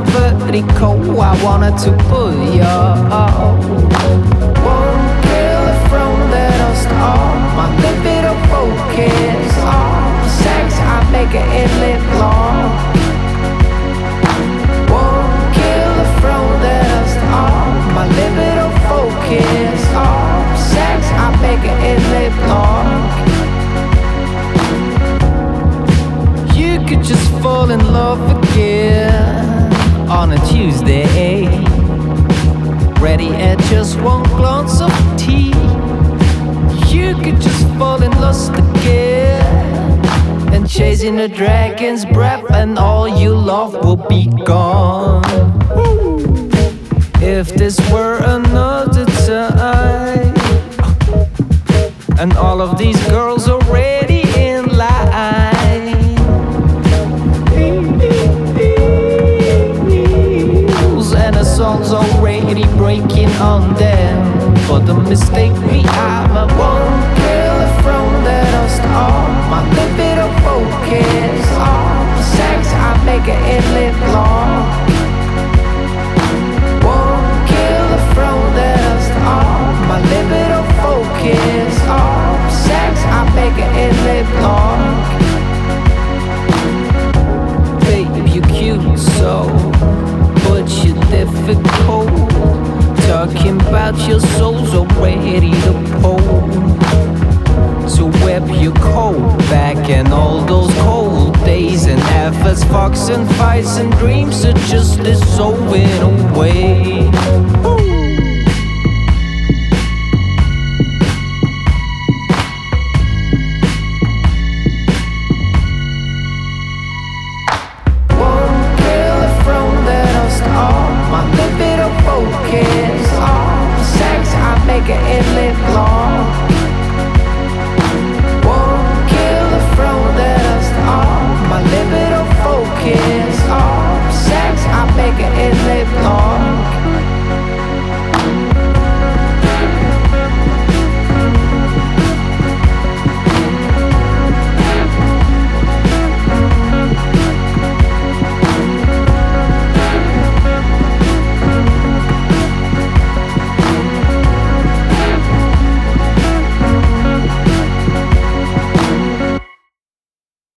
vertical. I wanted to pull you. One killer from the dust. Oh, my libido focus. Oh, sex, I make it in live long. The my libido focus. Sex, I make it in could just fall in love again on a Tuesday. Ready at just one glance of tea. You could just fall in lust again. And chasing the dragon's breath, and all you love will be gone. If this were another time, and all of these girls already breaking on them. For the mistake we have, I won't kill it from the dust. Oh, my libido focus. Oh, sex, I make it in live long. Won't kill it from the dust. Oh, my libido focus. Oh, sex, I make it in live long. Babe, you cute so, talking about your soul's already the pole to whip your coat back and all those cold days and efforts, fox and fights and dreams are just dissolving away. make it and live long.